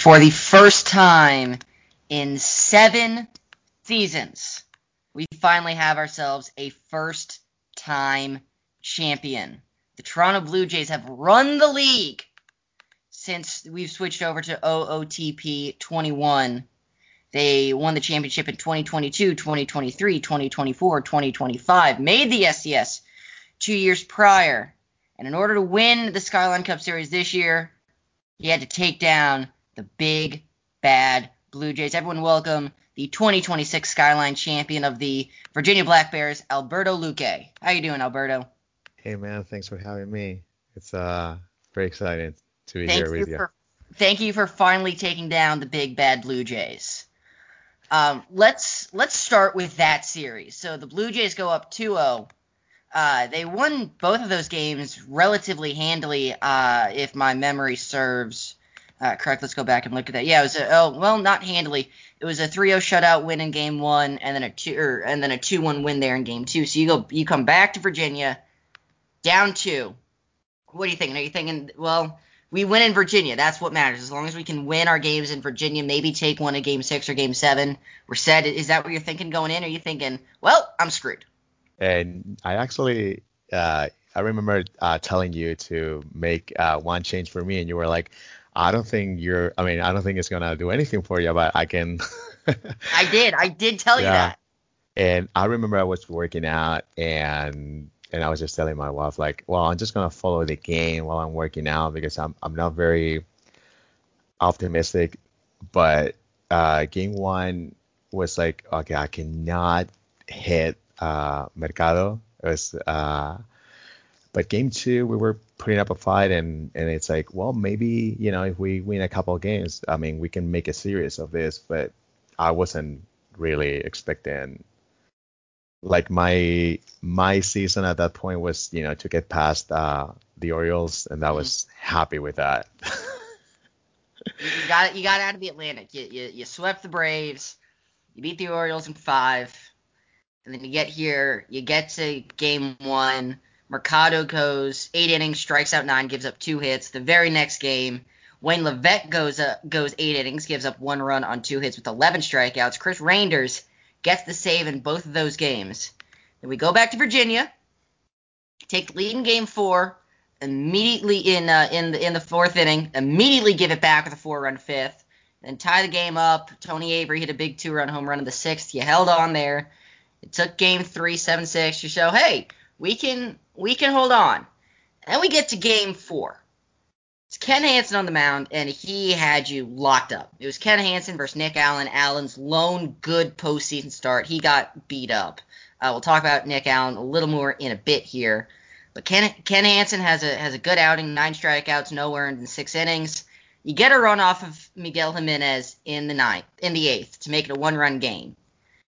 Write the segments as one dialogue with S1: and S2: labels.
S1: For the first time in seven seasons, we finally have ourselves a first time champion. The Toronto Blue Jays have run the league since we've switched over to OOTP 21. They won the championship in 2022, 2023, 2024, 2025, made the SCS two years prior. And in order to win the Skyline Cup Series this year, he had to take down the big, bad Blue Jays. Everyone welcome the 2026 Skyline champion of the Virginia Black Bears, Alberto Luque. How you doing, Alberto?
S2: Hey, man. Thanks for having me. It's uh very exciting to be
S1: thank
S2: here with you.
S1: For, thank you for finally taking down the big, bad Blue Jays. Um, let's let's start with that series. So the Blue Jays go up 2-0 uh, they won both of those games relatively handily, uh, if my memory serves uh, correct. Let's go back and look at that. Yeah, it was a oh well, not handily. It was a 3-0 shutout win in game one, and then a two or, and then a 2-1 win there in game two. So you go you come back to Virginia, down two. What are you thinking? Are you thinking well? We win in Virginia. That's what matters. As long as we can win our games in Virginia, maybe take one in Game Six or Game Seven, we're set. Is that what you're thinking going in? Or are you thinking, well, I'm screwed?
S2: And I actually, uh, I remember uh, telling you to make uh, one change for me, and you were like, I don't think you're, I mean, I don't think it's going to do anything for you, but I can.
S1: I did. I did tell yeah. you that.
S2: And I remember I was working out and and I was just telling my wife like, well, I'm just gonna follow the game while I'm working out because I'm I'm not very optimistic. But uh, game one was like, okay, I cannot hit uh, Mercado. It was, uh, but game two, we were putting up a fight, and and it's like, well, maybe you know, if we win a couple of games, I mean, we can make a series of this. But I wasn't really expecting. Like my my season at that point was, you know, to get past uh, the Orioles, and I mm-hmm. was happy with that.
S1: you got you got out of the Atlantic. You, you you swept the Braves. You beat the Orioles in five and then you get here, you get to game one. Mercado goes eight innings, strikes out nine, gives up two hits. The very next game, Wayne Levesque goes uh, goes eight innings, gives up one run on two hits with 11 strikeouts. Chris Reinders gets the save in both of those games. Then we go back to Virginia, take the lead in game four, immediately in uh, in the in the fourth inning, immediately give it back with a four run fifth, then tie the game up. Tony Avery hit a big two run home run in the sixth. You held on there. It took game three, seven, six to show, hey, we can we can hold on. And we get to game four. It's Ken Hansen on the mound, and he had you locked up. It was Ken Hansen versus Nick Allen. Allen's lone good postseason start. He got beat up. Uh, we'll talk about Nick Allen a little more in a bit here. But Ken, Ken Hansen has a has a good outing, nine strikeouts, no earned in six innings. You get a run off of Miguel Jimenez in the ninth, in the eighth, to make it a one run game.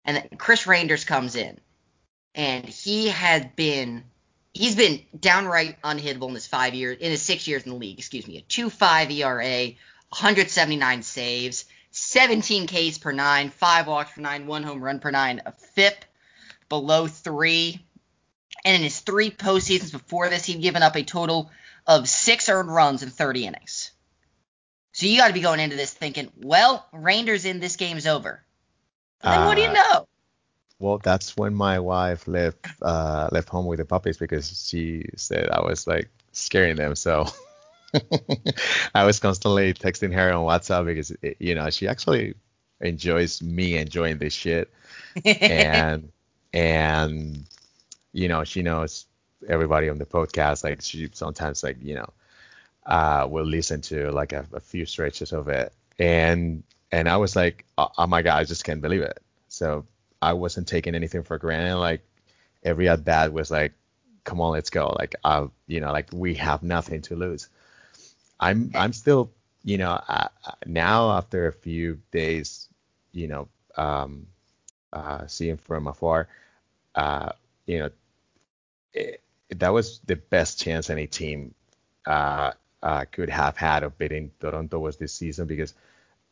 S1: And then Chris Reynders comes in, and he had been he's been downright unhittable in his five years in his six years in the league. Excuse me, a two five ERA, 179 saves, 17 Ks per nine, five walks per nine, one home run per nine, a FIP below three. And in his three postseasons before this, he'd given up a total of six earned runs in 30 innings. So you got to be going into this thinking, well, Reynders in this game's over. And then uh, what do you uh, know?
S2: Well, that's when my wife left uh, left home with the puppies because she said I was like scaring them. So I was constantly texting her on WhatsApp because it, you know she actually enjoys me enjoying this shit, and and you know she knows everybody on the podcast. Like she sometimes like you know uh, will listen to like a, a few stretches of it, and and I was like, oh, oh, my god, I just can't believe it. So I wasn't taking anything for granted. Like every at bat was like, come on, let's go. Like I, you know, like we have nothing to lose. I'm I'm still, you know, uh, now after a few days, you know, um, uh, seeing from afar, uh, you know, it, that was the best chance any team uh, uh, could have had of beating Toronto was this season because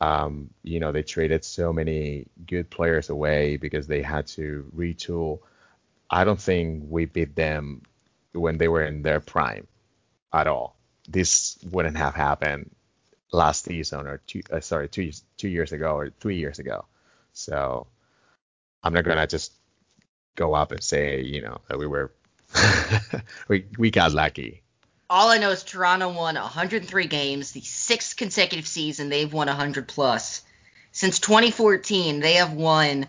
S2: um, you know, they traded so many good players away because they had to retool. I don't think we beat them when they were in their prime at all. This wouldn't have happened last season or two uh, sorry two two years ago or three years ago. So I'm not gonna just go up and say you know that we were we we got lucky.
S1: All I know is Toronto won 103 games, the sixth consecutive season they've won 100 plus. Since 2014, they have won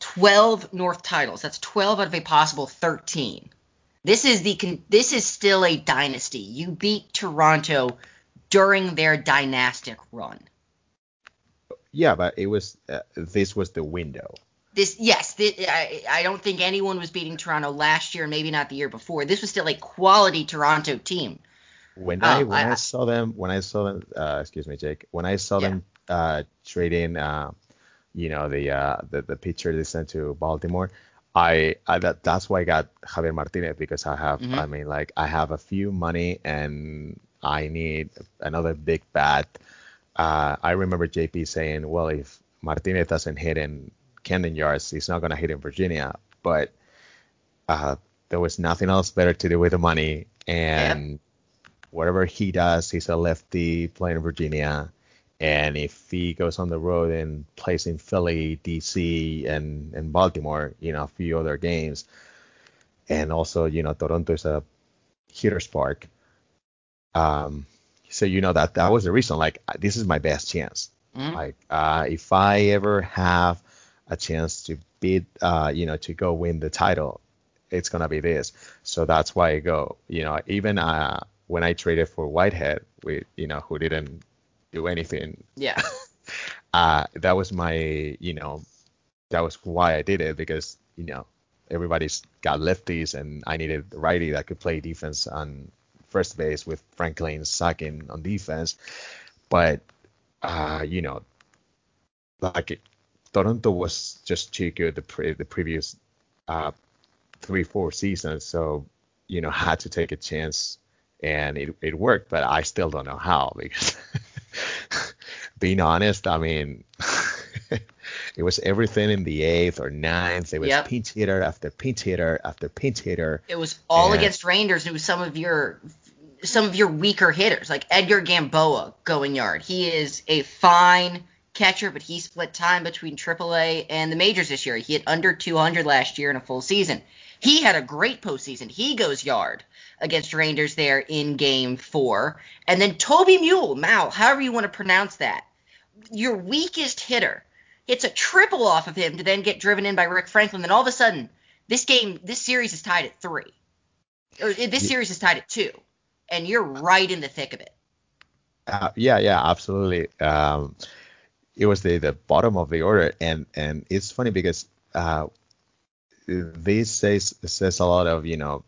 S1: 12 North titles. That's 12 out of a possible 13. This is the this is still a dynasty. You beat Toronto during their dynastic run.
S2: Yeah, but it was uh, this was the window.
S1: This yes, this, I, I don't think anyone was beating Toronto last year, and maybe not the year before. This was still a quality Toronto team.
S2: When I um, when I, I, saw them when I saw them uh, excuse me Jake when I saw yeah. them uh, trading uh, you know the uh, the the pitcher they sent to Baltimore, I, I that that's why I got Javier Martinez because I have mm-hmm. I mean like I have a few money and I need another big bat. Uh, I remember JP saying, well, if Martinez doesn't hit in Camden Yards, he's not going to hit in Virginia. But uh, there was nothing else better to do with the money. And yeah. whatever he does, he's a lefty playing in Virginia. And if he goes on the road and plays in Philly, DC, and, and Baltimore, you know, a few other games, and also, you know, Toronto is a hitter's park um, so you know that that was the reason. Like this is my best chance. Mm-hmm. Like uh, if I ever have a chance to beat, uh, you know, to go win the title, it's gonna be this. So that's why I go. You know, even uh, when I traded for Whitehead, with you know, who didn't do anything.
S1: Yeah.
S2: uh, that was my, you know, that was why I did it because you know everybody's got lefties and I needed a righty that could play defense on first base with Franklin sucking on defense. But uh, you know, like Toronto was just too good the pre- the previous uh, three four seasons, so you know had to take a chance, and it it worked. But I still don't know how because being honest, I mean. it was everything in the eighth or ninth. It was yep. pinch hitter after pinch hitter after pinch hitter.
S1: It was all and, against Reynders. It was some of your some of your weaker hitters, like Edgar Gamboa going yard. He is a fine catcher, but he split time between AAA and the majors this year. He hit under 200 last year in a full season. He had a great postseason. He goes yard against Reynders there in game four. And then Toby Mule, Mal, however you want to pronounce that, your weakest hitter, hits a triple off of him to then get driven in by Rick Franklin. Then all of a sudden, this game, this series is tied at three. Or this series is tied at two and you're right in the thick of it.
S2: Uh, yeah, yeah, absolutely. Um, it was the, the bottom of the order, and and it's funny because uh, this says says a lot of you know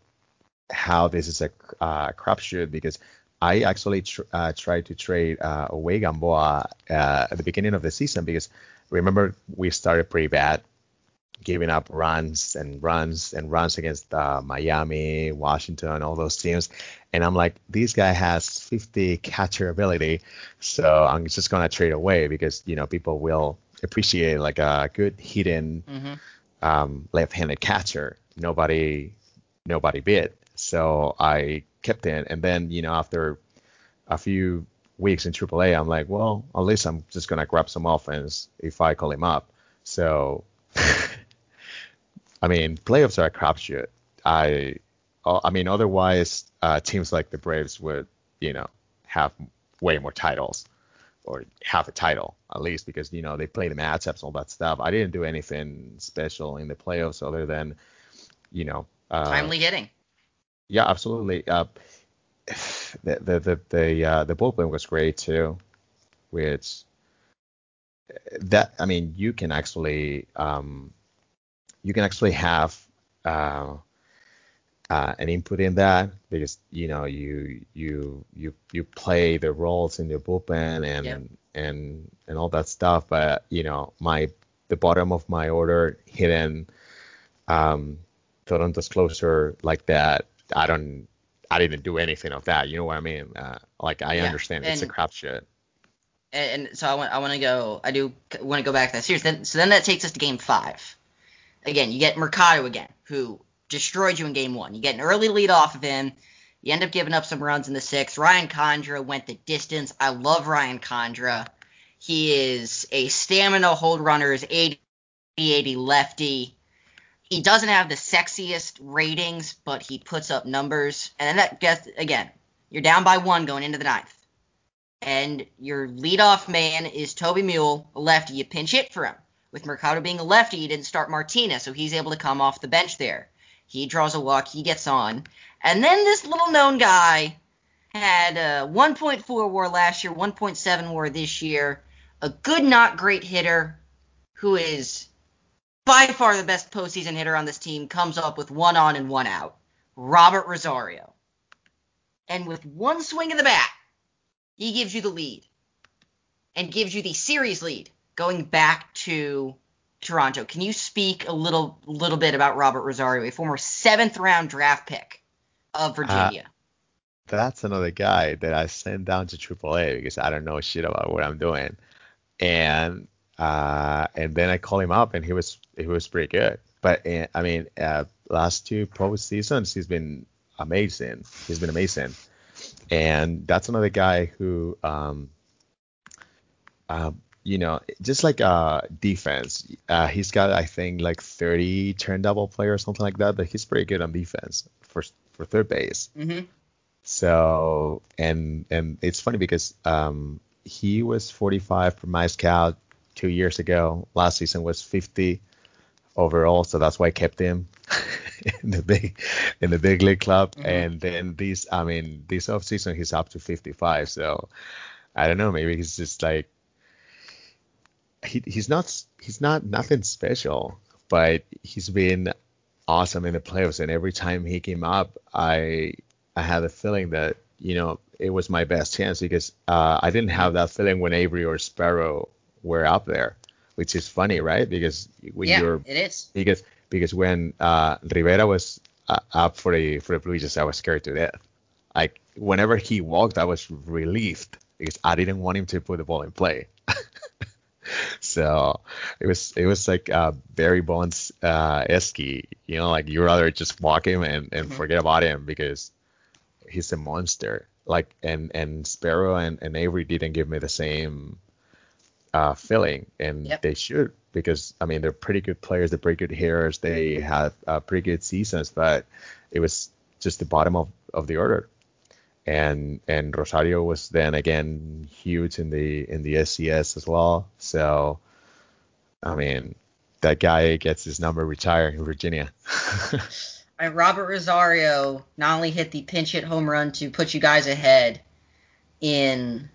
S2: how this is a uh, crapshoot because I actually tr- uh, tried to trade uh, away Gamboa uh, at the beginning of the season because remember we started pretty bad giving up runs and runs and runs against uh, Miami, Washington, all those teams. And I'm like, this guy has 50 catcher ability, so I'm just gonna trade away because you know people will appreciate like a good hidden mm-hmm. um, left-handed catcher. Nobody, nobody bid. So I kept it, and then you know after a few weeks in AAA, I'm like, well, at least I'm just gonna grab some offense if I call him up. So I mean, playoffs are a crapshoot. I, I mean, otherwise, uh, teams like the Braves would, you know, have way more titles or have a title at least because you know they play the matchups and all that stuff. I didn't do anything special in the playoffs other than, you know,
S1: uh, timely hitting.
S2: Yeah, absolutely. Uh, the the the the, uh, the bullpen was great too, which that I mean you can actually um, you can actually have uh, uh, an input in that because you know you you you you play the roles in the bullpen and yep. and and all that stuff. But you know my the bottom of my order hidden um, Toronto's closer like that. I don't I didn't do anything of that. You know what I mean? Uh, like I yeah. understand it's a crapshoot.
S1: And, and so I want I want to go I do want to go back to that series. Then so then that takes us to game five again, you get Mercado again, who destroyed you in game one. You get an early lead off of him. You end up giving up some runs in the sixth. Ryan Condra went the distance. I love Ryan Condra. He is a stamina hold runner, is 80 80 lefty. He doesn't have the sexiest ratings, but he puts up numbers. And then that gets, again, you're down by one going into the ninth. And your leadoff man is Toby Mule, a lefty. You pinch hit for him. With Mercado being a lefty, he didn't start Martinez, so he's able to come off the bench there. He draws a walk, he gets on. And then this little known guy had a 1.4 war last year, 1.7 war this year. A good, not great hitter who is by far the best postseason hitter on this team comes up with one on and one out. Robert Rosario. And with one swing of the bat, he gives you the lead and gives you the series lead going back to Toronto. Can you speak a little little bit about Robert Rosario, a former seventh round draft pick of Virginia? Uh,
S2: that's another guy that I sent down to AAA because I don't know shit about what I'm doing. And uh, and then I called him up, and he was he was pretty good. But uh, I mean, uh, last two post seasons, he's been amazing. He's been amazing, and that's another guy who, um, uh, you know, just like uh, defense, uh, he's got I think like 30 turn double play or something like that, but he's pretty good on defense for for third base.
S1: Mm-hmm.
S2: So and and it's funny because um, he was 45 for my scout two years ago. Last season was 50 overall, so that's why I kept him in the big in the big league club. Mm-hmm. And then this, I mean, this off season he's up to 55. So I don't know, maybe he's just like he, he's not he's not nothing special, but he's been awesome in the playoffs. And every time he came up, I I had a feeling that you know it was my best chance because uh, I didn't have that feeling when Avery or Sparrow were up there, which is funny, right? Because when
S1: yeah,
S2: you're
S1: it is
S2: because because when uh, Rivera was uh, up for the for the Blue Jays, I was scared to death. Like whenever he walked, I was relieved because I didn't want him to put the ball in play. so it was it was like uh, Barry Bonds uh, esky, you know, like you rather just walk him and, and mm-hmm. forget about him because he's a monster. Like and and Sparrow and, and Avery didn't give me the same uh, filling, and yep. they should because I mean they're pretty good players, they're pretty good hitters, they have uh, pretty good seasons, but it was just the bottom of, of the order. And and Rosario was then again huge in the in the SCS as well. So I mean that guy gets his number retired in Virginia.
S1: and Robert Rosario not only hit the pinch hit home run to put you guys ahead in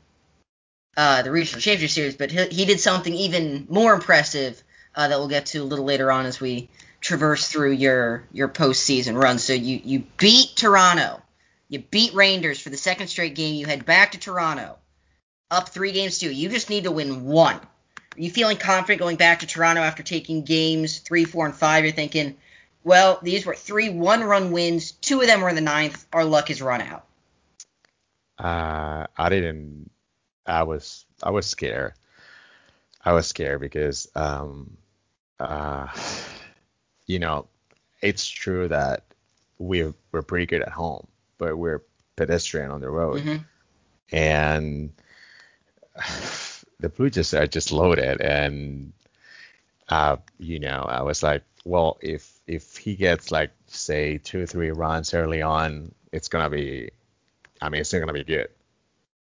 S1: uh, the regional championship series, but he, he, did something even more impressive uh, that we'll get to a little later on as we traverse through your your postseason run. So you you beat Toronto, you beat Reynders for the second straight game. You head back to Toronto, up three games two. You just need to win one. Are you feeling confident going back to Toronto after taking games three, four, and five? You're thinking, well, these were three one-run wins. Two of them were in the ninth. Our luck is run out.
S2: Uh, I didn't I was I was scared. I was scared because um uh you know it's true that we we're pretty good at home, but we're pedestrian on the road, mm-hmm. and the Blue Jays are just loaded. And uh, you know, I was like, well, if if he gets like say two or three runs early on, it's gonna be, I mean, it's not gonna be good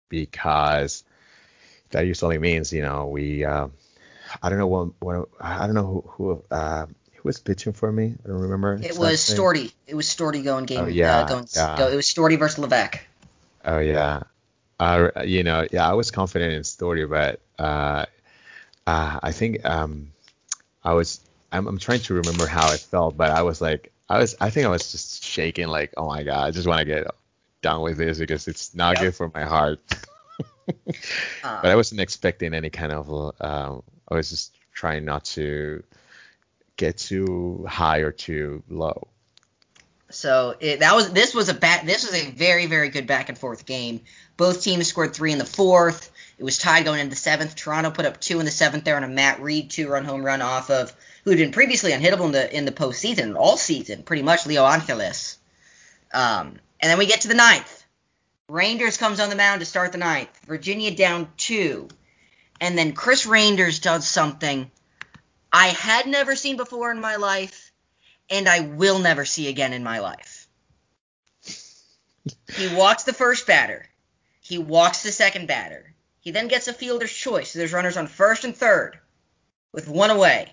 S2: because that usually means you know we uh, I don't know what, what I don't know who who, uh, who was pitching for me. I don't remember.
S1: It was Storty. It was Storty going game.
S2: Oh, yeah,
S1: uh, going,
S2: yeah.
S1: Go, it was Storty versus Levesque.
S2: Oh yeah. Uh, you know, yeah, I was confident in Storty, but uh, uh, I think um, I was. I'm, I'm trying to remember how it felt, but I was like, I was. I think I was just shaking, like, oh my god, I just want to get done with this because it's not yep. good for my heart. Uh, but I wasn't expecting any kind of. Uh, I was just trying not to get too high or too low.
S1: So it, that was this was a bat. This was a very very good back and forth game. Both teams scored three in the fourth. It was tied going into the seventh. Toronto put up two in the seventh there on a Matt Reed two run home run off of who had been previously unhittable in the in the postseason all season, pretty much Leo Angeles. Um, And then we get to the ninth. Reynders comes on the mound to start the ninth. Virginia down two. And then Chris Reynders does something I had never seen before in my life, and I will never see again in my life. he walks the first batter. He walks the second batter. He then gets a fielder's choice. There's runners on first and third with one away.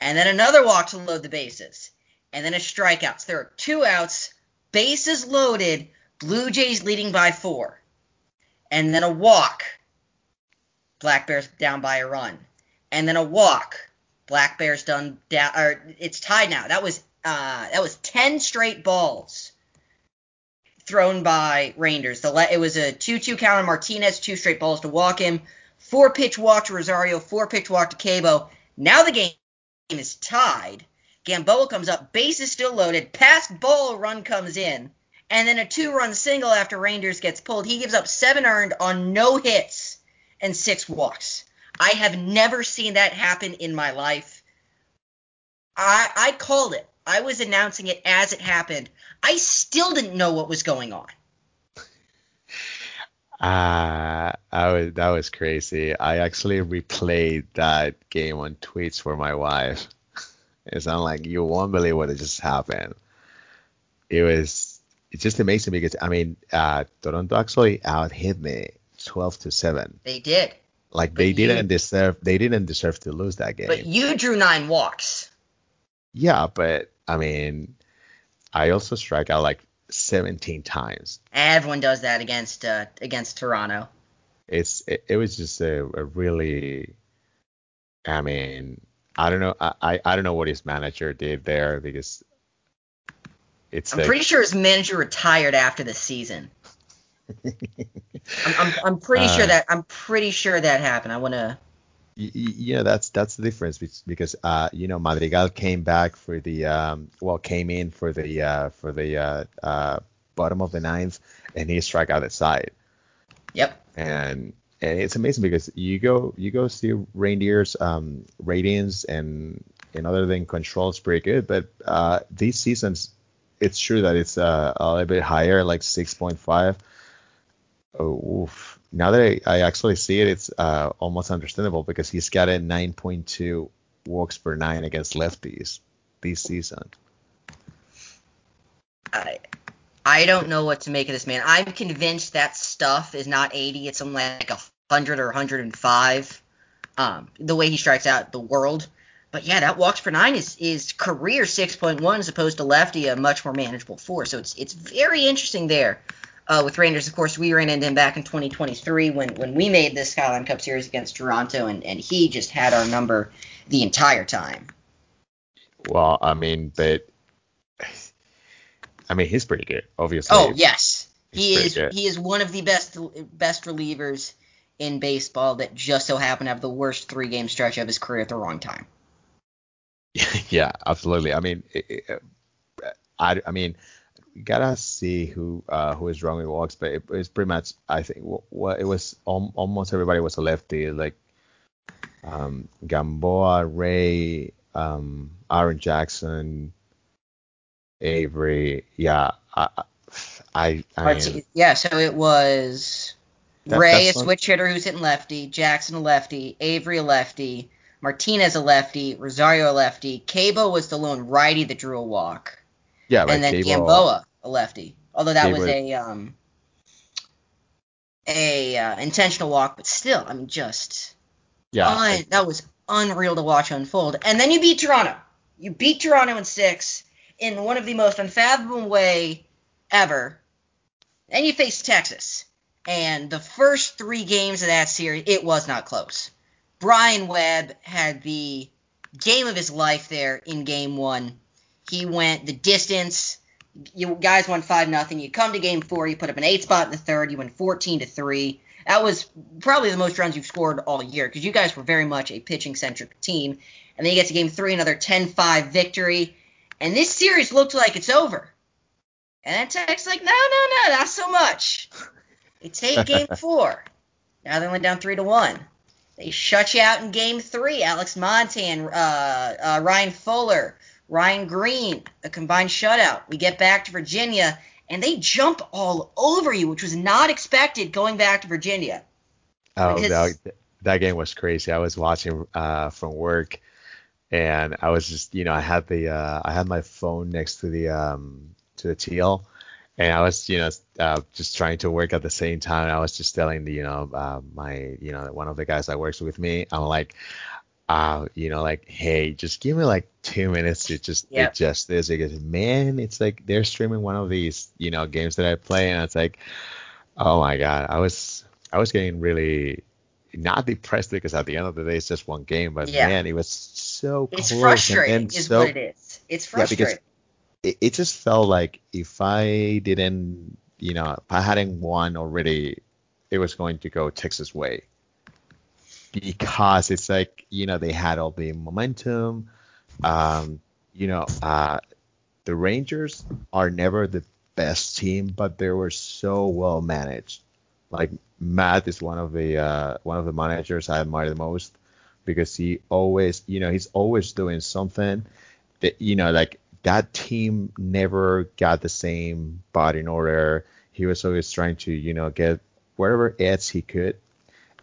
S1: And then another walk to load the bases. And then a strikeout. So there are two outs, bases loaded, Blue Jays leading by four. And then a walk. Black Bears down by a run. And then a walk. Black Bears done down or it's tied now. That was uh that was 10 straight balls thrown by Reynders. The le- it was a 2-2 count on Martinez, two straight balls to walk him, four pitch walk to Rosario, four pitch walk to Cabo. Now the game is tied. Gamboa comes up, base is still loaded, pass ball run comes in, and then a two-run single after Reynders gets pulled. He gives up seven earned on no hits and six walks. I have never seen that happen in my life. I I called it. I was announcing it as it happened. I still didn't know what was going on.
S2: Ah, I was that was crazy. I actually replayed that game on tweets for my wife. It's not like you won't believe what just happened. It was it's just amazing because I mean, uh, Toronto actually out hit me twelve to seven.
S1: They did.
S2: Like they didn't deserve they didn't deserve to lose that game.
S1: But you drew nine walks.
S2: Yeah, but I mean, I also strike out like 17 times.
S1: Everyone does that against uh, against Toronto.
S2: It's it, it was just a, a, really, I mean, I don't know, I, I don't know what his manager did there because
S1: it's. I'm like, pretty sure his manager retired after the season. I'm, I'm, I'm pretty uh, sure that I'm pretty sure that happened. I want to.
S2: Yeah, that's that's the difference because uh, you know Madrigal came back for the um, well came in for the uh, for the uh, uh, bottom of the ninth and he struck out the side.
S1: Yep.
S2: And, and it's amazing because you go you go see Reynders' um, ratings and and other than control is pretty good, but uh, these seasons it's true that it's uh, a little bit higher, like 6.5 oh, oof. now that I, I, actually see it, it's uh, almost understandable because he's got a 9.2 walks per nine against lefties this season.
S1: I I don't know what to make of this man. I'm convinced that stuff is not 80. It's something like 100 or 105. Um, the way he strikes out the world. But yeah, that walks per nine is is career 6.1 as opposed to lefty, a much more manageable four. So it's it's very interesting there uh, with Reynders. Of course, we ran into him back in 2023 when, when we made the Skyline Cup Series against Toronto, and, and he just had our number the entire time.
S2: Well, I mean, but I mean, he's pretty good, obviously.
S1: Oh yes, he is. Good. He is one of the best best relievers in baseball that just so happened to have the worst three game stretch of his career at the wrong time.
S2: yeah, absolutely. I mean, it, it, I, I mean, gotta see who uh, who is wrong with walks, but it, it's pretty much I think what it was al- almost everybody was a lefty like um, Gamboa, Ray, um, Aaron Jackson, Avery. Yeah, I, I, I
S1: yeah. So it was that, Ray, a switch hitter who's hitting lefty, Jackson a lefty, Avery a lefty, Martinez a lefty, Rosario a lefty. Cabo was the lone righty that drew a walk.
S2: Yeah,
S1: and then Gamboa, a lefty. Although that was a um a uh, intentional walk, but still, I mean, just
S2: yeah, un-
S1: I, that was unreal to watch unfold. And then you beat Toronto. You beat Toronto in six in one of the most unfathomable way ever. And you face Texas. And the first three games of that series, it was not close. Brian Webb had the game of his life there in game one. He went the distance. You guys won five nothing. You come to game four. You put up an eight spot in the third. You win fourteen to three. That was probably the most runs you've scored all year because you guys were very much a pitching centric team. And then you get to game three, another 10-5 victory. And this series looked like it's over. And then Tech's like, no, no, no, not so much. They take game four. Now they went down three to one. They shut you out in game three. Alex Montan, uh, uh, Ryan Fuller, Ryan Green, a combined shutout. We get back to Virginia, and they jump all over you, which was not expected going back to Virginia.
S2: Oh, because... that, that game was crazy. I was watching uh, from work, and I was just, you know, I had the uh, I had my phone next to the um, to the TL, and I was, you know, uh, just trying to work at the same time. I was just telling the, you know, uh, my, you know, one of the guys that works with me, I'm like, uh, you know, like, hey, just give me like two minutes to just yep. adjust this because man, it's like they're streaming one of these, you know, games that I play, and it's like, oh my god, I was, I was getting really not depressed because at the end of the day it's just one game, but yeah. man, it was so
S1: it's close frustrating, and, and is so, what it is. It's frustrating. Yeah, because
S2: it, it just felt like if I didn't, you know, if I hadn't won already, it was going to go Texas way. Because it's like, you know, they had all the momentum. Um, you know, uh, the Rangers are never the best team, but they were so well managed. Like Matt is one of the uh, one of the managers I admire the most because he always, you know, he's always doing something that, you know, like that team never got the same body in order. He was always trying to, you know, get whatever edge he could,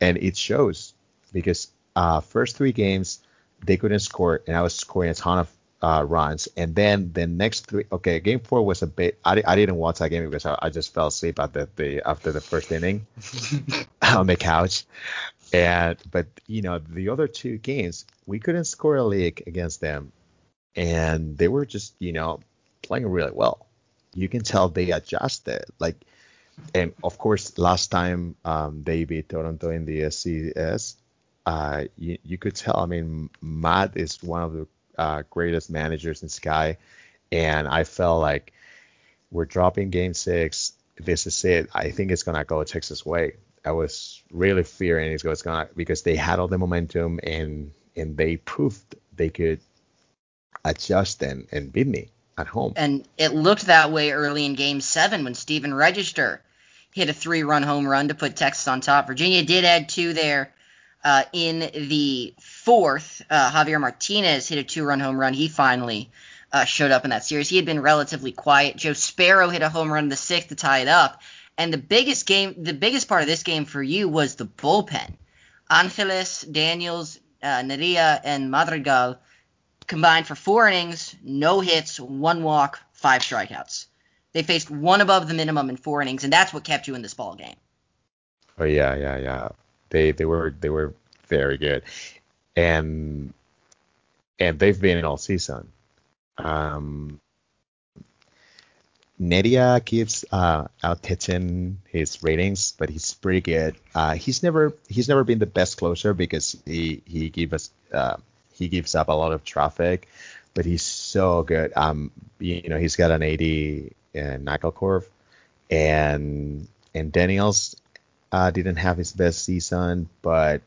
S2: and it shows because uh, first three games they couldn't score, and I was scoring a ton of uh, runs, and then the next three, okay, game four was a bit. I, I didn't watch that game because I, I just fell asleep at the, the after the first inning on the couch, and but you know the other two games we couldn't score a league against them and they were just you know playing really well. You can tell they adjusted like. And of course, last time um, they beat Toronto in the SCS, uh, you, you could tell. I mean, Matt is one of the uh, greatest managers in Sky, and I felt like we're dropping Game Six. This is it. I think it's gonna go Texas way. I was really fearing it's gonna because they had all the momentum and and they proved they could adjust and, and beat me at home.
S1: And it looked that way early in game seven when Stephen Register hit a three run home run to put Texas on top. Virginia did add two there. Uh, in the fourth, uh, Javier Martinez hit a two run home run. He finally uh, showed up in that series. He had been relatively quiet. Joe Sparrow hit a home run in the sixth to tie it up. And the biggest game, the biggest part of this game for you was the bullpen. Angeles, Daniels, uh, Neria, and Madrigal combined for four innings, no hits, one walk, five strikeouts. They faced one above the minimum in four innings, and that's what kept you in this ball game.
S2: Oh yeah, yeah, yeah. They they were they were very good, and and they've been in all season. Um, Neria keeps uh, his ratings, but he's pretty good. Uh, he's never he's never been the best closer because he he gave us uh, he gives up a lot of traffic, but he's so good. Um, you know, he's got an 80 uh, knuckle curve, and and Daniels uh, didn't have his best season, but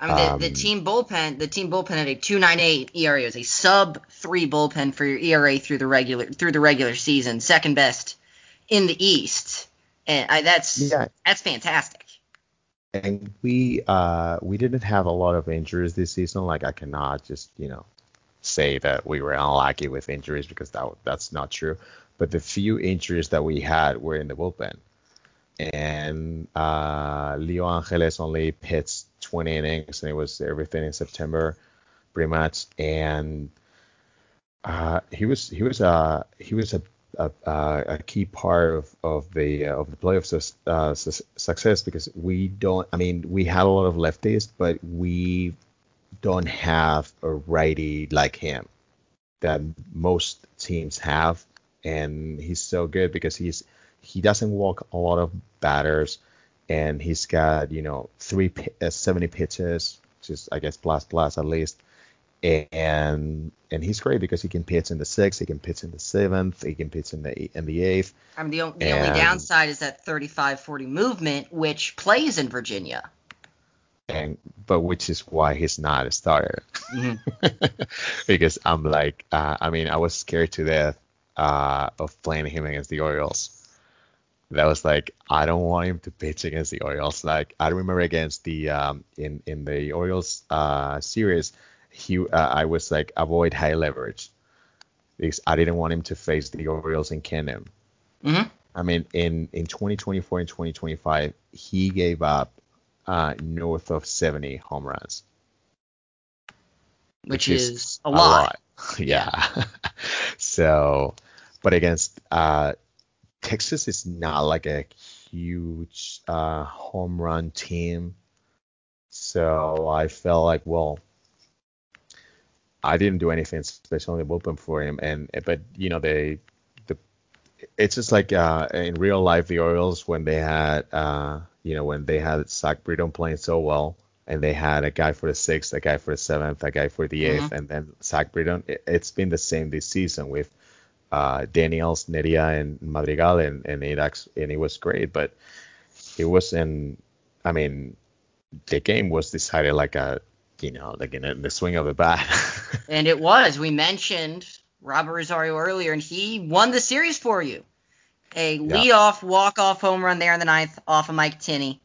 S1: I mean, the, um, the, team bullpen, the team bullpen had a 2.98 ERA. It was a sub three bullpen for your ERA through the regular through the regular season, second best in the East, and I, that's yeah. that's fantastic
S2: and we uh we didn't have a lot of injuries this season. Like I cannot just you know say that we were unlucky with injuries because that that's not true. But the few injuries that we had were in the bullpen, and uh, Leo Angeles only pitched 20 innings, and it was everything in September, pretty much. And uh, he was he was a he was a a, a, key part of, of the uh, of the playoff uh, success because we don't. I mean, we have a lot of lefties, but we don't have a righty like him that most teams have, and he's so good because he's he doesn't walk a lot of batters, and he's got you know three uh, 70 pitches, just I guess plus plus at least, and and he's great because he can pitch in the sixth, he can pitch in the seventh, he can pitch in the in the eighth.
S1: I mean, the, the and, only downside is that 35-40 movement, which plays in Virginia.
S2: And but which is why he's not a starter, mm-hmm. because I'm like, uh, I mean, I was scared to death uh, of playing him against the Orioles. That was like, I don't want him to pitch against the Orioles. Like I remember against the um, in in the Orioles uh, series he uh, I was like avoid high leverage because I didn't want him to face the Orioles and can him
S1: Mhm.
S2: I mean, in in 2024 and 2025, he gave up uh, north of 70 home runs,
S1: which, is, a lot.
S2: yeah. so, but against uh, Texas is not like a huge uh, home run team. So I felt like, well, I didn't do anything special in the bullpen for him, and but you know they, the, it's just like uh, in real life the Orioles when they had, uh, you know, when they had Zach Britton playing so well, and they had a guy for the sixth, a guy for the seventh, a guy for the 8th
S1: Mhm.
S2: and then Zach Britton. It, it's been the same this season with uh, Daniels, Neria, and Madrigal, and and it and it was great, but it wasn't. I mean, the game was decided like a, you know, like in, in the swing of a bat.
S1: And it was. We mentioned Robert Rosario earlier, and he won the series for you. A
S2: Yeah.
S1: leadoff walk-off home run there in the ninth off of Mike Tinney.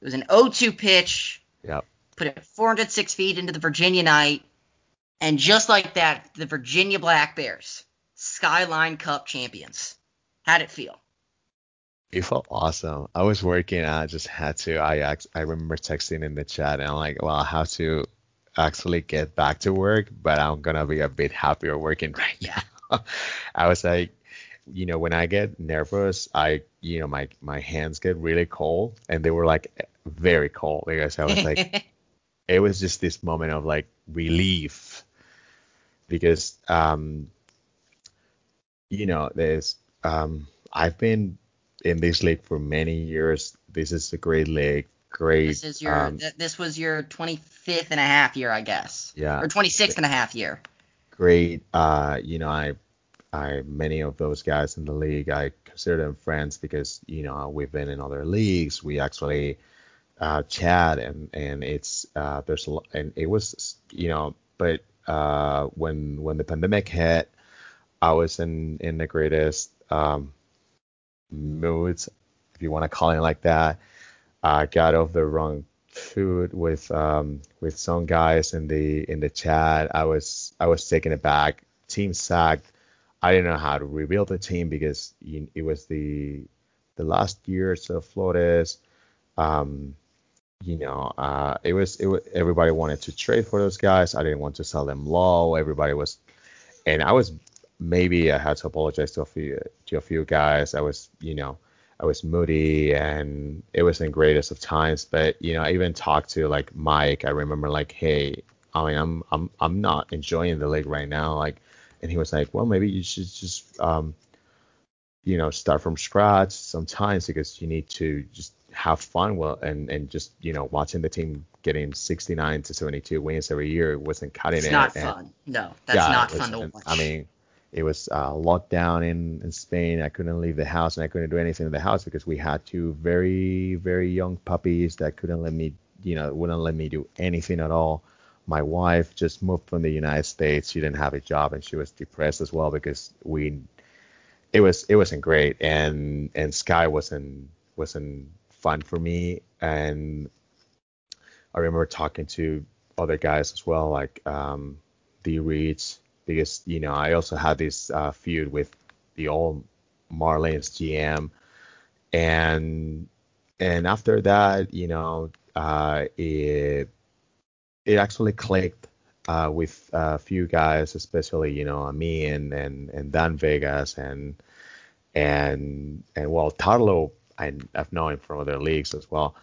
S1: It was an 0-2 pitch.
S2: Yep.
S1: Put it 406 feet into the Virginia night, and just like that, the Virginia Black Bears, Skyline Cup champions. How'd it feel?
S2: It felt awesome. I was working. I just had to. I I remember texting in the chat, and I'm like, well, I have to actually get back to work, but I'm gonna be a bit happier working right now. I was like, you know, when I get nervous, I, you know, my my hands get really cold, and they were like very cold because I was like, it was just this moment of like relief because um you know there's um I've been in this league for many years. This is a great league, great
S1: this is your
S2: um,
S1: th- this was your 25th and a half year, I guess.
S2: yeah,
S1: Or 26th and a half year.
S2: great uh you know I I many of those guys in the league I consider them friends because you know we've been in other leagues. We actually uh chat and and it's uh there's a lot and it was you know but uh when when the pandemic hit I was in in the greatest um, moods, if you want to call it like that. I got off the wrong foot with um, with some guys in the in the chat. I was I was taken aback. Team sacked. I didn't know how to rebuild the team because it was the the last years of Flores. Um, you know, uh, it was it was everybody wanted to trade for those guys. I didn't want to sell them low. Everybody was, and I was maybe I had to apologize to a few to a few guys. I was, you know, I was moody and it wasn't greatest of times. But you know, I even talked to like Mike. I remember like, hey, I mean, I'm I'm I'm not enjoying the league right now. Like, and he was like, well, maybe you should just um, you know, start from scratch sometimes because you need to just have fun well and and just you know watching the team getting 69 to 72 wins every year wasn't cutting
S1: It's
S2: it.
S1: not
S2: and-
S1: fun. No, that's
S2: yeah,
S1: not fun to watch.
S2: I mean, it was uh, locked down in, in Spain. I couldn't leave the house and I couldn't do anything in the house because we had two very, very young puppies that couldn't let me, you know, wouldn't let me do anything at all. My wife just moved from the United States. She didn't have a job and she was depressed as well because we, it was, it wasn't great and and Sky wasn't wasn't fun for me and I remember talking to other guys as well, like um, D Reeds, because you know I also had this uh, feud with the old Marlins GM, and and after that, you know, uh, it it actually clicked uh, with a few guys, especially you know me and and and Dan Vegas and and and well Tarlo, I, I've known him from other leagues as well.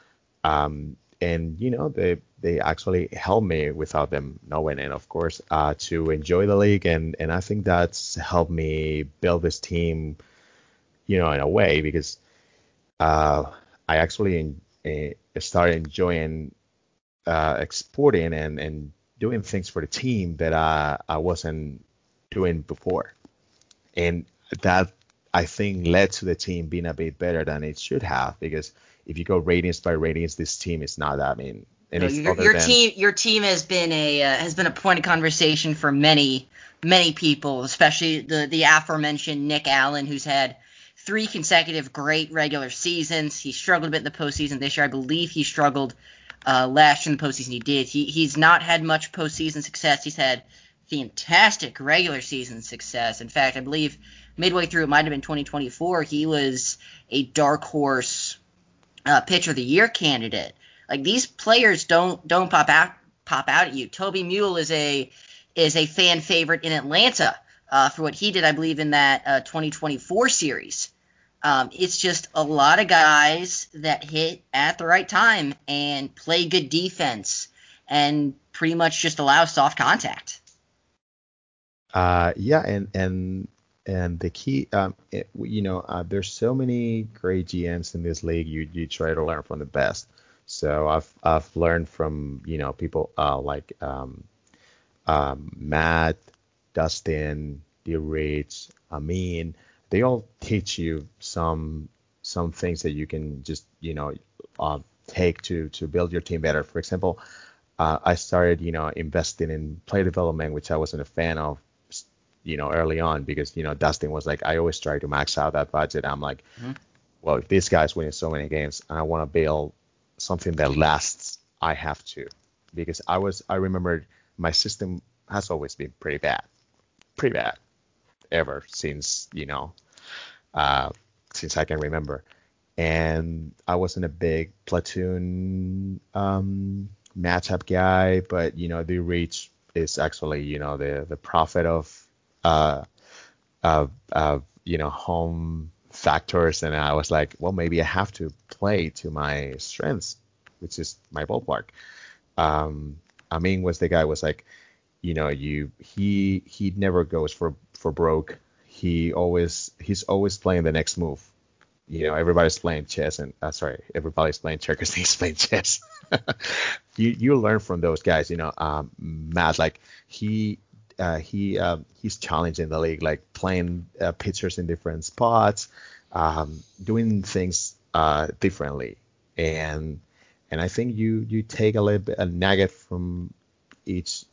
S2: Um, and you know they they actually helped me without them knowing. And of course, uh, to enjoy the league, and and I think that's helped me build this team, you know, in a way because uh, I actually eh, started enjoying uh, exporting and and doing things for the team that I I wasn't doing before, and that I think led to the team being a bit better than it should have because if you go ratings by ratings, this team is not that. I mean,
S1: No, your your
S2: than-
S1: team your team has been a uh, has been a point of conversation for many many people, especially the the aforementioned Nick Allen, who's had three consecutive great regular seasons. He struggled a bit in the postseason this year. I believe he struggled uh, last year in the postseason. He did. He he's not had much postseason success. He's had fantastic regular season success. In fact, I believe midway through, it might have been 2024, he was a dark horse uh, pitcher of the year candidate. Like these players don't don't pop out pop out at you. Toby Mule is a is a fan favorite in Atlanta uh, for what he did, I believe, in that uh, 2024 series. Um, it's just a lot of guys that hit at the right time and play good defense and pretty much just allow soft contact.
S2: Uh, yeah, and and and the key, um, it, you know, uh, there's so many great GMs in this league. You you try to learn from the best. So I've I've learned from you know people uh, like um, um, Matt, Dustin, D. Rich, Amin. They all teach you some some things that you can just you know uh, take to to build your team better. For example, uh, I started you know investing in play development, which I wasn't a fan of you know, early on because, you know, Dustin was like, I always try to max out that budget. I'm like, mm-hmm. well, if this guy's winning so many games and I want to build something that lasts, I have to. Because I was, I remember my system has always been pretty bad, pretty bad ever since, you know, uh, since I can remember. And I wasn't a big platoon um, matchup guy, but, you know, the reach is actually, you know, the, the prophet of uh, uh, uh, you know, home factors, and I was like, well, maybe I have to play to my strengths, which is my ballpark. Um, Amin was the guy was like, you know, you he he never goes for for broke. He always he's always playing the next move. You know, everybody's playing chess, and uh, sorry, everybody's playing checkers. He's playing chess. you you learn from those guys. You know, um, Matt like he uh, he uh, he's challenging the league, like playing uh, pitchers in different spots, um, doing things uh, differently, and and I think you you take a little bit a nugget from each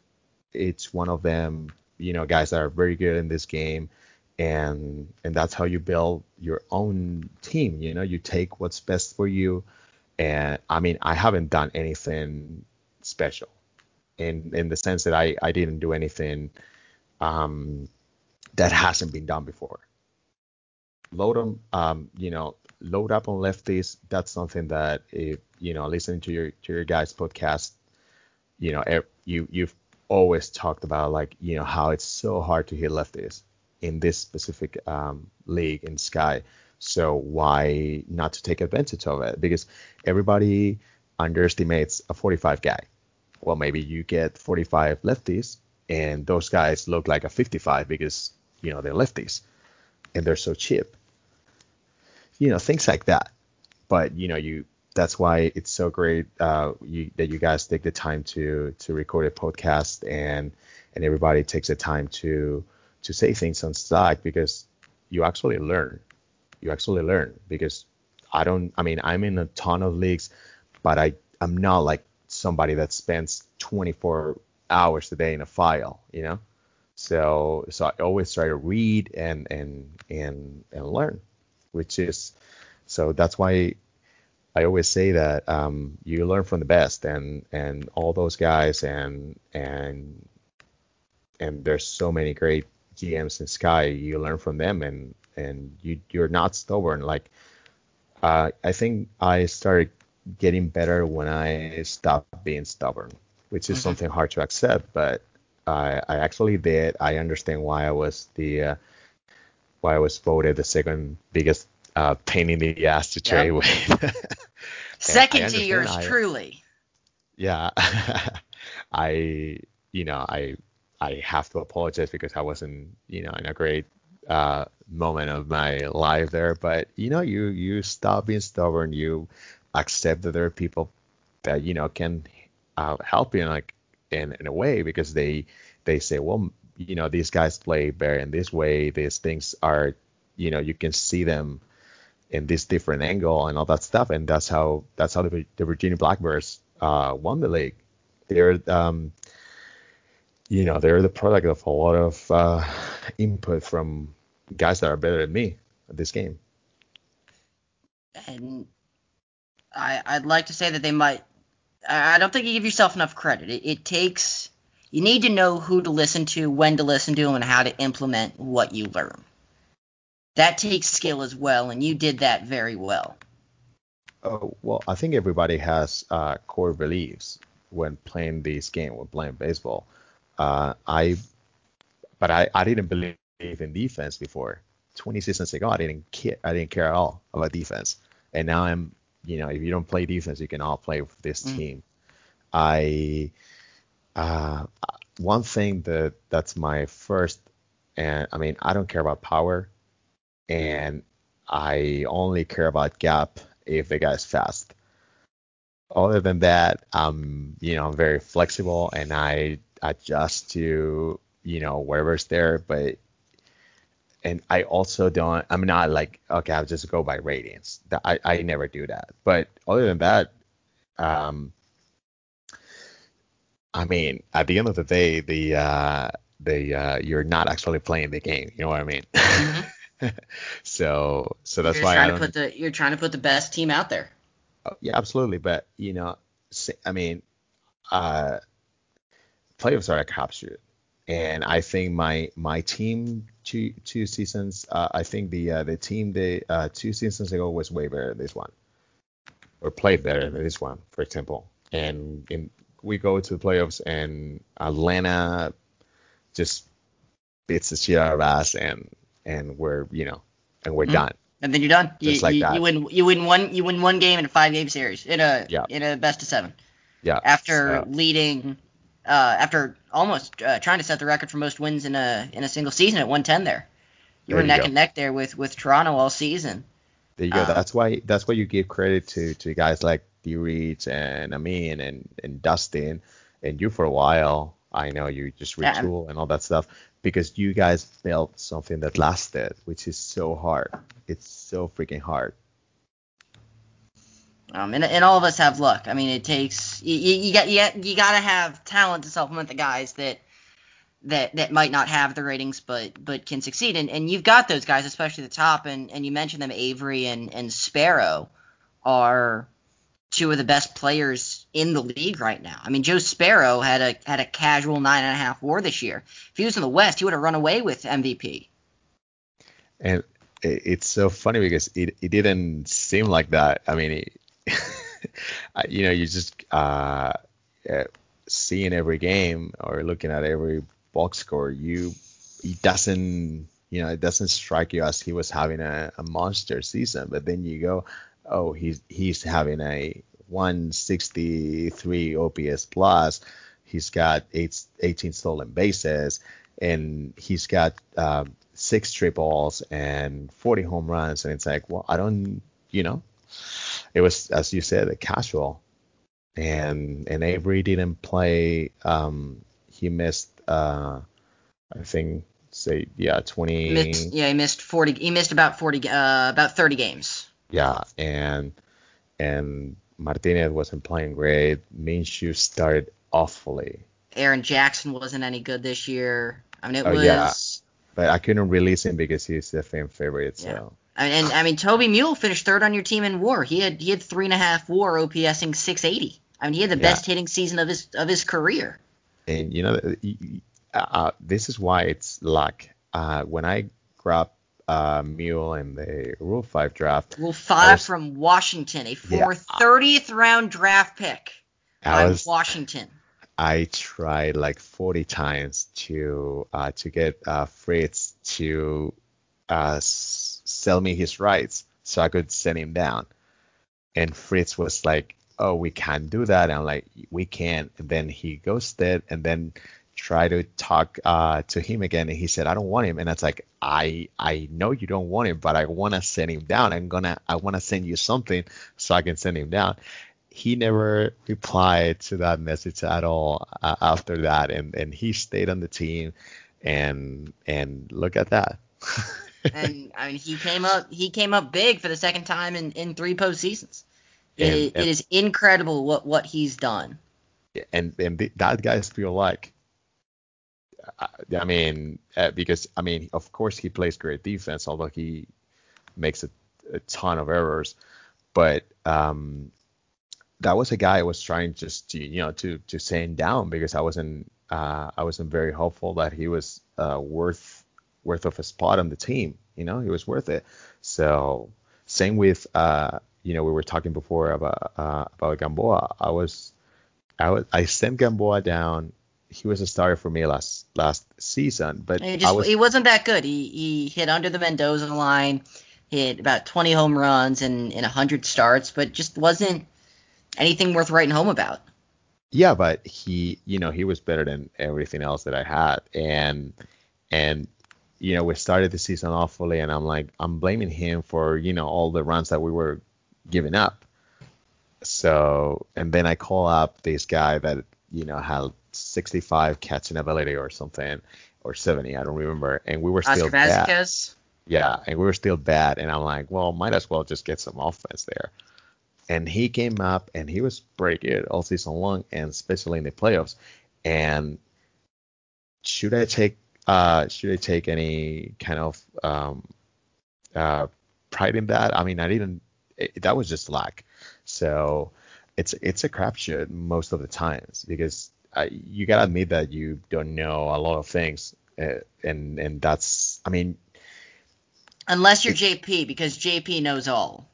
S2: each one of them. You know, guys that are very good in this game, and and that's how you build your own team. You know, you take what's best for you, and I mean, I haven't done anything special in in the sense that I I didn't do anything um, that hasn't been done before. Load them, um, you know, load up on lefties. That's something that if you know, listening to your to your guys' podcast, you know, you you've always talked about like you know how it's so hard to hit lefties in this specific um, league in Sky. So why not to take advantage of it? Because everybody underestimates a 45 guy well, maybe you get 45 lefties, and those guys look like a 55 because you know they're lefties, and they're so cheap. You know things like that. But you know you that's why it's so great uh, you, that you guys take the time to to record a podcast and and everybody takes the time to to say things on Slack because you actually learn. You actually learn because I don't. I mean, I'm in a ton of leagues, but I I'm not like somebody that spends 24 hours a day in a file, you know. So so I always try to read and and and and learn, which is so that's why I always say that um, you learn from the best and and all those guys and and and there's so many great GMs in Sky. You learn from them and and you you're not stubborn. Like uh, I think I started getting better when I stopped being stubborn, which is mm-hmm. something hard to accept, but I, I actually did. I understand why I was the uh, why I was voted the second biggest uh, pain in the ass to trade yep. with.
S1: second to yours I, truly.
S2: Yeah, I you know I I have to apologize because I wasn't you know in a great uh, moment of my life there, but you know you you stop being stubborn, you accept that there are people that you know can uh, help you in like in, in a way because they they say well you know these guys play better in this way these things are you know you can see them in this different angle and all that stuff. And that's how that's how the, the Virginia Black Bears uh, won the league. They're um you know they're the product of a lot of uh, input from guys that are better than me at this game.
S1: And I, I'd like to say that they might. I don't think you give yourself enough credit. It, it takes. You need to know who to listen to, when to listen to, and how to implement what you learn. that takes skill as well, and you did that very well.
S2: Oh, well, I think everybody has uh, core beliefs when playing this game, when playing baseball. Uh, I, but I, I didn't believe in defense before. 20 seasons ago, I didn't care. I didn't care at all about defense, and now I'm, you know, if you don't play defense, you can all play with this mm. team. I, uh, one thing that that's my first, and I mean, I don't care about power, and I only care about gap if the guy's fast. Other than that, I'm, you know, I'm very flexible and I adjust to, you know, wherever's there, but and I also don't. I'm not like okay, I'll just go by ratings. I I never do that. But other than that, um, I mean, at the end of the day, the uh, the uh, you're not actually playing the game. You know what I mean? Mm-hmm. so so that's
S1: you're
S2: why
S1: trying to put the you're trying to put the best team out there.
S2: Oh, yeah, absolutely. But you know, I mean, uh, playoffs are a cop crapshoot, and I think my my team two two seasons, uh, I think the uh, the team they uh, two seasons ago was way better than this one, or played better than this one, for example. And in we go to the playoffs and Atlanta just beats the shit out of us and and we're you know and we're mm-hmm. done.
S1: And then you're done. Just you, like you, that. you win you win one you win one game in a five game series in a yeah. in a best of seven.
S2: Yeah.
S1: After so. leading uh, after almost uh, trying to set the record for most wins in a in a single season at 110 there. You there were you neck go. and neck there with with Toronto all season.
S2: There you go. Um, that's why that's why you give credit to to guys like D. Reeds and Amin and and Dustin and you for a while. I know you just retool yeah. and all that stuff because you guys built something that lasted, which is so hard. It's so freaking hard.
S1: Um, and, and all of us have luck. I mean, it takes you, you got you, you got to have talent to supplement the guys that that that might not have the ratings but but can succeed. And and you've got those guys, especially the top. And and you mentioned them, Avery and and Sparrow are two of the best players in the league right now. I mean, Joe Sparrow had a had a casual nine and a half WAR this year. If he was in the West, he would have run away with MVP.
S2: And it's so funny because it, it didn't seem like that. I mean, it, you know, you just uh, seeing every game or looking at every box score, you it doesn't you know it doesn't strike you as he was having a, a monster season. But then you go, oh, he's he's having a 163 OPS plus. He's got eight, 18 stolen bases, and he's got um, six triples and 40 home runs. And it's like, well, I don't, you know, it was as you said, a casual. And and Avery didn't play. Um, he missed, uh, I think, say, yeah, 20.
S1: Missed, yeah, he missed 40. He missed about 40, uh, about 30 games.
S2: Yeah, and and Martinez wasn't playing great. Minshew started awfully.
S1: Aaron Jackson wasn't any good this year. I mean, it oh, was. Yeah.
S2: But I couldn't release him because he's the fan favorite. So. Yeah.
S1: And, and I mean, Toby Mule finished third on your team in WAR. He had he had three and a half WAR, OPSing 680. I mean, he had the yeah. best hitting season of his of his career.
S2: And you know, uh, this is why it's luck. Uh, when I grabbed uh, Mule in the Rule 5 draft.
S1: Rule 5 was, from Washington, a former yeah, 30th round draft pick I was, Washington.
S2: I tried like 40 times to uh, to get uh, Fritz to uh, sell me his rights so I could send him down. And Fritz was like, "Oh, we can't do that." And I'm like, "We can't." And then he ghosted, and then try to talk uh, to him again and he said i don't want him and it's like i i know you don't want him but i want to send him down i'm gonna i want to send you something so i can send him down he never replied to that message at all uh, after that and and he stayed on the team and and look at that
S1: and i mean he came up he came up big for the second time in in three postseasons and, it, and, it is incredible what what he's done
S2: and and that guy's feel like I mean, uh, because I mean, of course he plays great defense, although he makes a, a ton of errors. But um, that was a guy I was trying just to you know to to send down because I wasn't uh, I wasn't very hopeful that he was uh, worth worth of a spot on the team. You know, it was worth it. So same with uh, you know, we were talking before about uh, about Gamboa. I was I was I sent Gamboa down. He was a starter for me last last season, but
S1: he just
S2: was,
S1: he wasn't that good. He he hit under the Mendoza line, hit about 20 home runs and in 100 starts, but just wasn't anything worth writing home about.
S2: Yeah, but he, you know, he was better than everything else that I had, and and you know, we started the season awfully, and I'm like, I'm blaming him for you know all the runs that we were giving up. So, and then I call up this guy that you know had 65 catching ability or something, or 70, I don't remember, and we were still bad. Yeah, and we were still bad, and I'm like, well, might as well just get some offense there and he came up and he was pretty good all season long and especially in the playoffs. And should I take uh should I take any kind of um uh pride in that? I mean, I didn't. It, that was just luck. So it's it's a crapshoot most of the times because I, you gotta admit that you don't know a lot of things, uh, and and that's I mean.
S1: Unless you're JP, because JP knows all.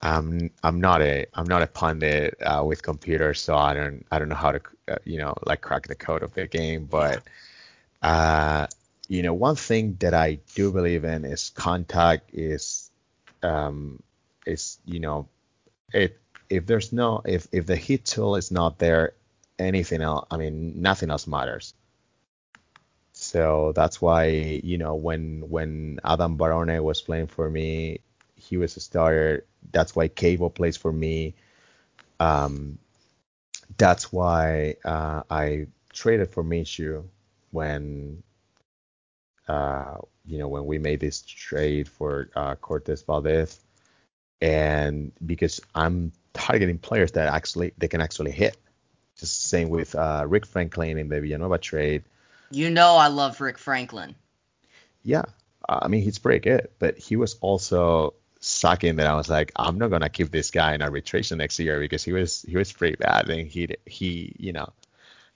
S2: I'm I'm not a I'm not a pundit uh, with computers, so I don't I don't know how to uh, you know like crack the code of the game. But uh, you know, one thing that I do believe in is contact is um, is you know if if there's no if if the hit tool is not there, anything else I mean nothing else matters. So that's why you know when when Adam Barone was playing for me, he was a starter that's why Cable plays for me. Um, that's why uh, I traded for Minshew when uh, you know when we made this trade for uh, Cortez Valdez, and because I'm targeting players that actually they can actually hit. Just same with uh, Rick Franklin in the Villanova trade.
S1: You know I love Rick Franklin.
S2: Yeah, I mean he's pretty good, but he was also sucking that I was like, I'm not gonna keep this guy in arbitration next year because he was he was pretty bad and he he you know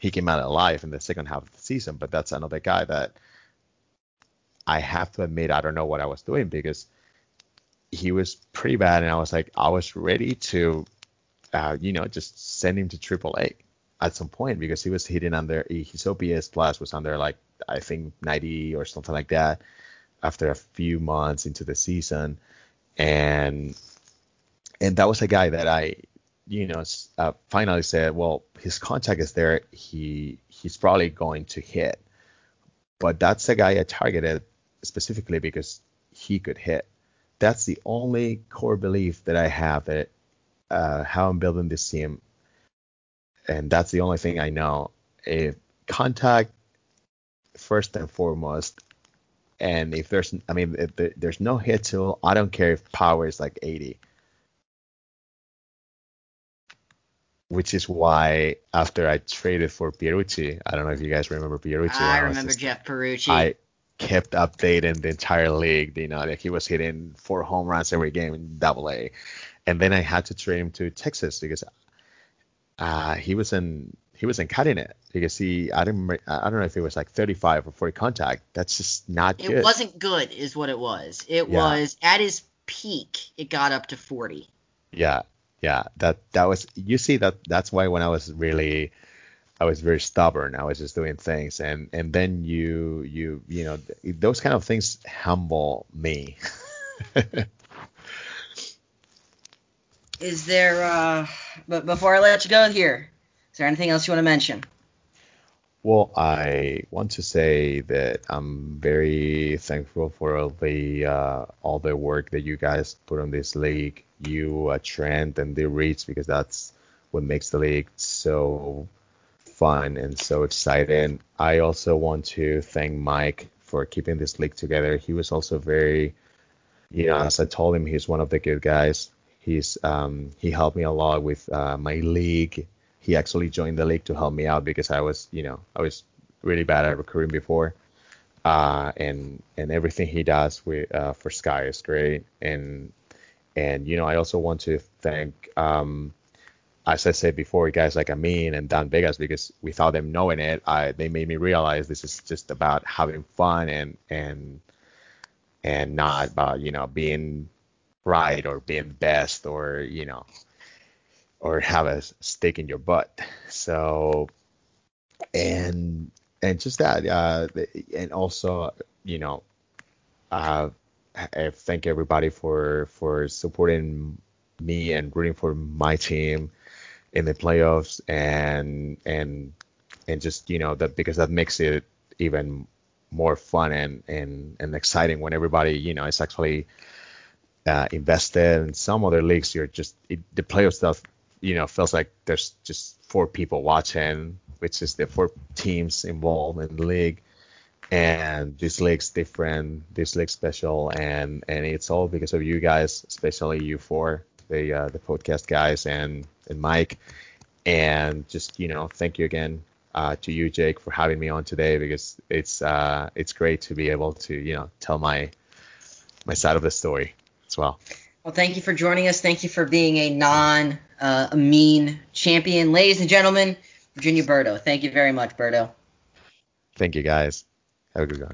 S2: he came out alive in the second half of the season. But that's another guy that I have to admit I don't know what I was doing because he was pretty bad and I was like I was ready to uh, you know just send him to AAA at some point because he was hitting under his OPS plus was under like I think 90 or something like that after a few months into the season and and that was a guy that I, you know, uh, finally said, well, his contact is there. He he's probably going to hit, but that's the guy I targeted specifically because he could hit. That's the only core belief that I have that uh, how I'm building this team, and that's the only thing I know. If contact first and foremost, and if there's, I mean, if there's no hit tool, I don't care if power is like 80. Which is why after I traded for Pierucci, I don't know if you guys remember Pierucci.
S1: I, I remember just, Jeff Pierucci.
S2: I kept updating the entire league. You know, like he was hitting four home runs every game in Double A, and then I had to trade him to Texas because uh, he was in he wasn't cutting it because he I don't I don't know if it was like 35 or 40 contact. That's just not
S1: it
S2: good.
S1: It wasn't good, is what it was. It yeah. was at his peak, it got up to 40.
S2: Yeah, yeah. That that was you see that that's why when I was really I was very stubborn. I was just doing things, and and then you you you know those kind of things humble me.
S1: Is there uh but before I let you go here, is there anything else you want to mention?
S2: Well, I want to say that I'm very thankful for all the uh, all the work that you guys put on this league, you, uh, Trent, and the Reeds, because that's what makes the league so fun and so exciting. I also want to thank Mike for keeping this league together. He was also very, you know, as I told him, he's one of the good guys. He's um, he helped me a lot with uh, my league he actually joined the league to help me out because I was, you know, I was really bad at recruiting before. Uh, and and everything he does with uh, for Sky is great. And and you know, I also want to thank, um, as I said before, guys like Amin and Dan Vegas because without them knowing it, I they made me realize this is just about having fun and and and not about you know being right or being best or you know or have a stick in your butt. So and and just that uh, and also you know uh, I thank everybody for for supporting me and rooting for my team in the playoffs and and and just you know that because that makes it even more fun and and and exciting when everybody you know is actually uh, invested in some other leagues you're just it, the playoff stuff you know feels like there's just four people watching which is the four teams involved in the league. And this league's different this league's special and and it's all because of you guys especially you four the uh, the podcast guys and and mike. And just you know thank you again uh, to you jake for having me on today because it's uh it's great to be able to you know tell my my side of the story as well
S1: well thank you for joining us. Thank you for being a non uh, Amin champion. Ladies and gentlemen virginia berto. Thank you very much berto.
S2: Thank you guys. Have a good one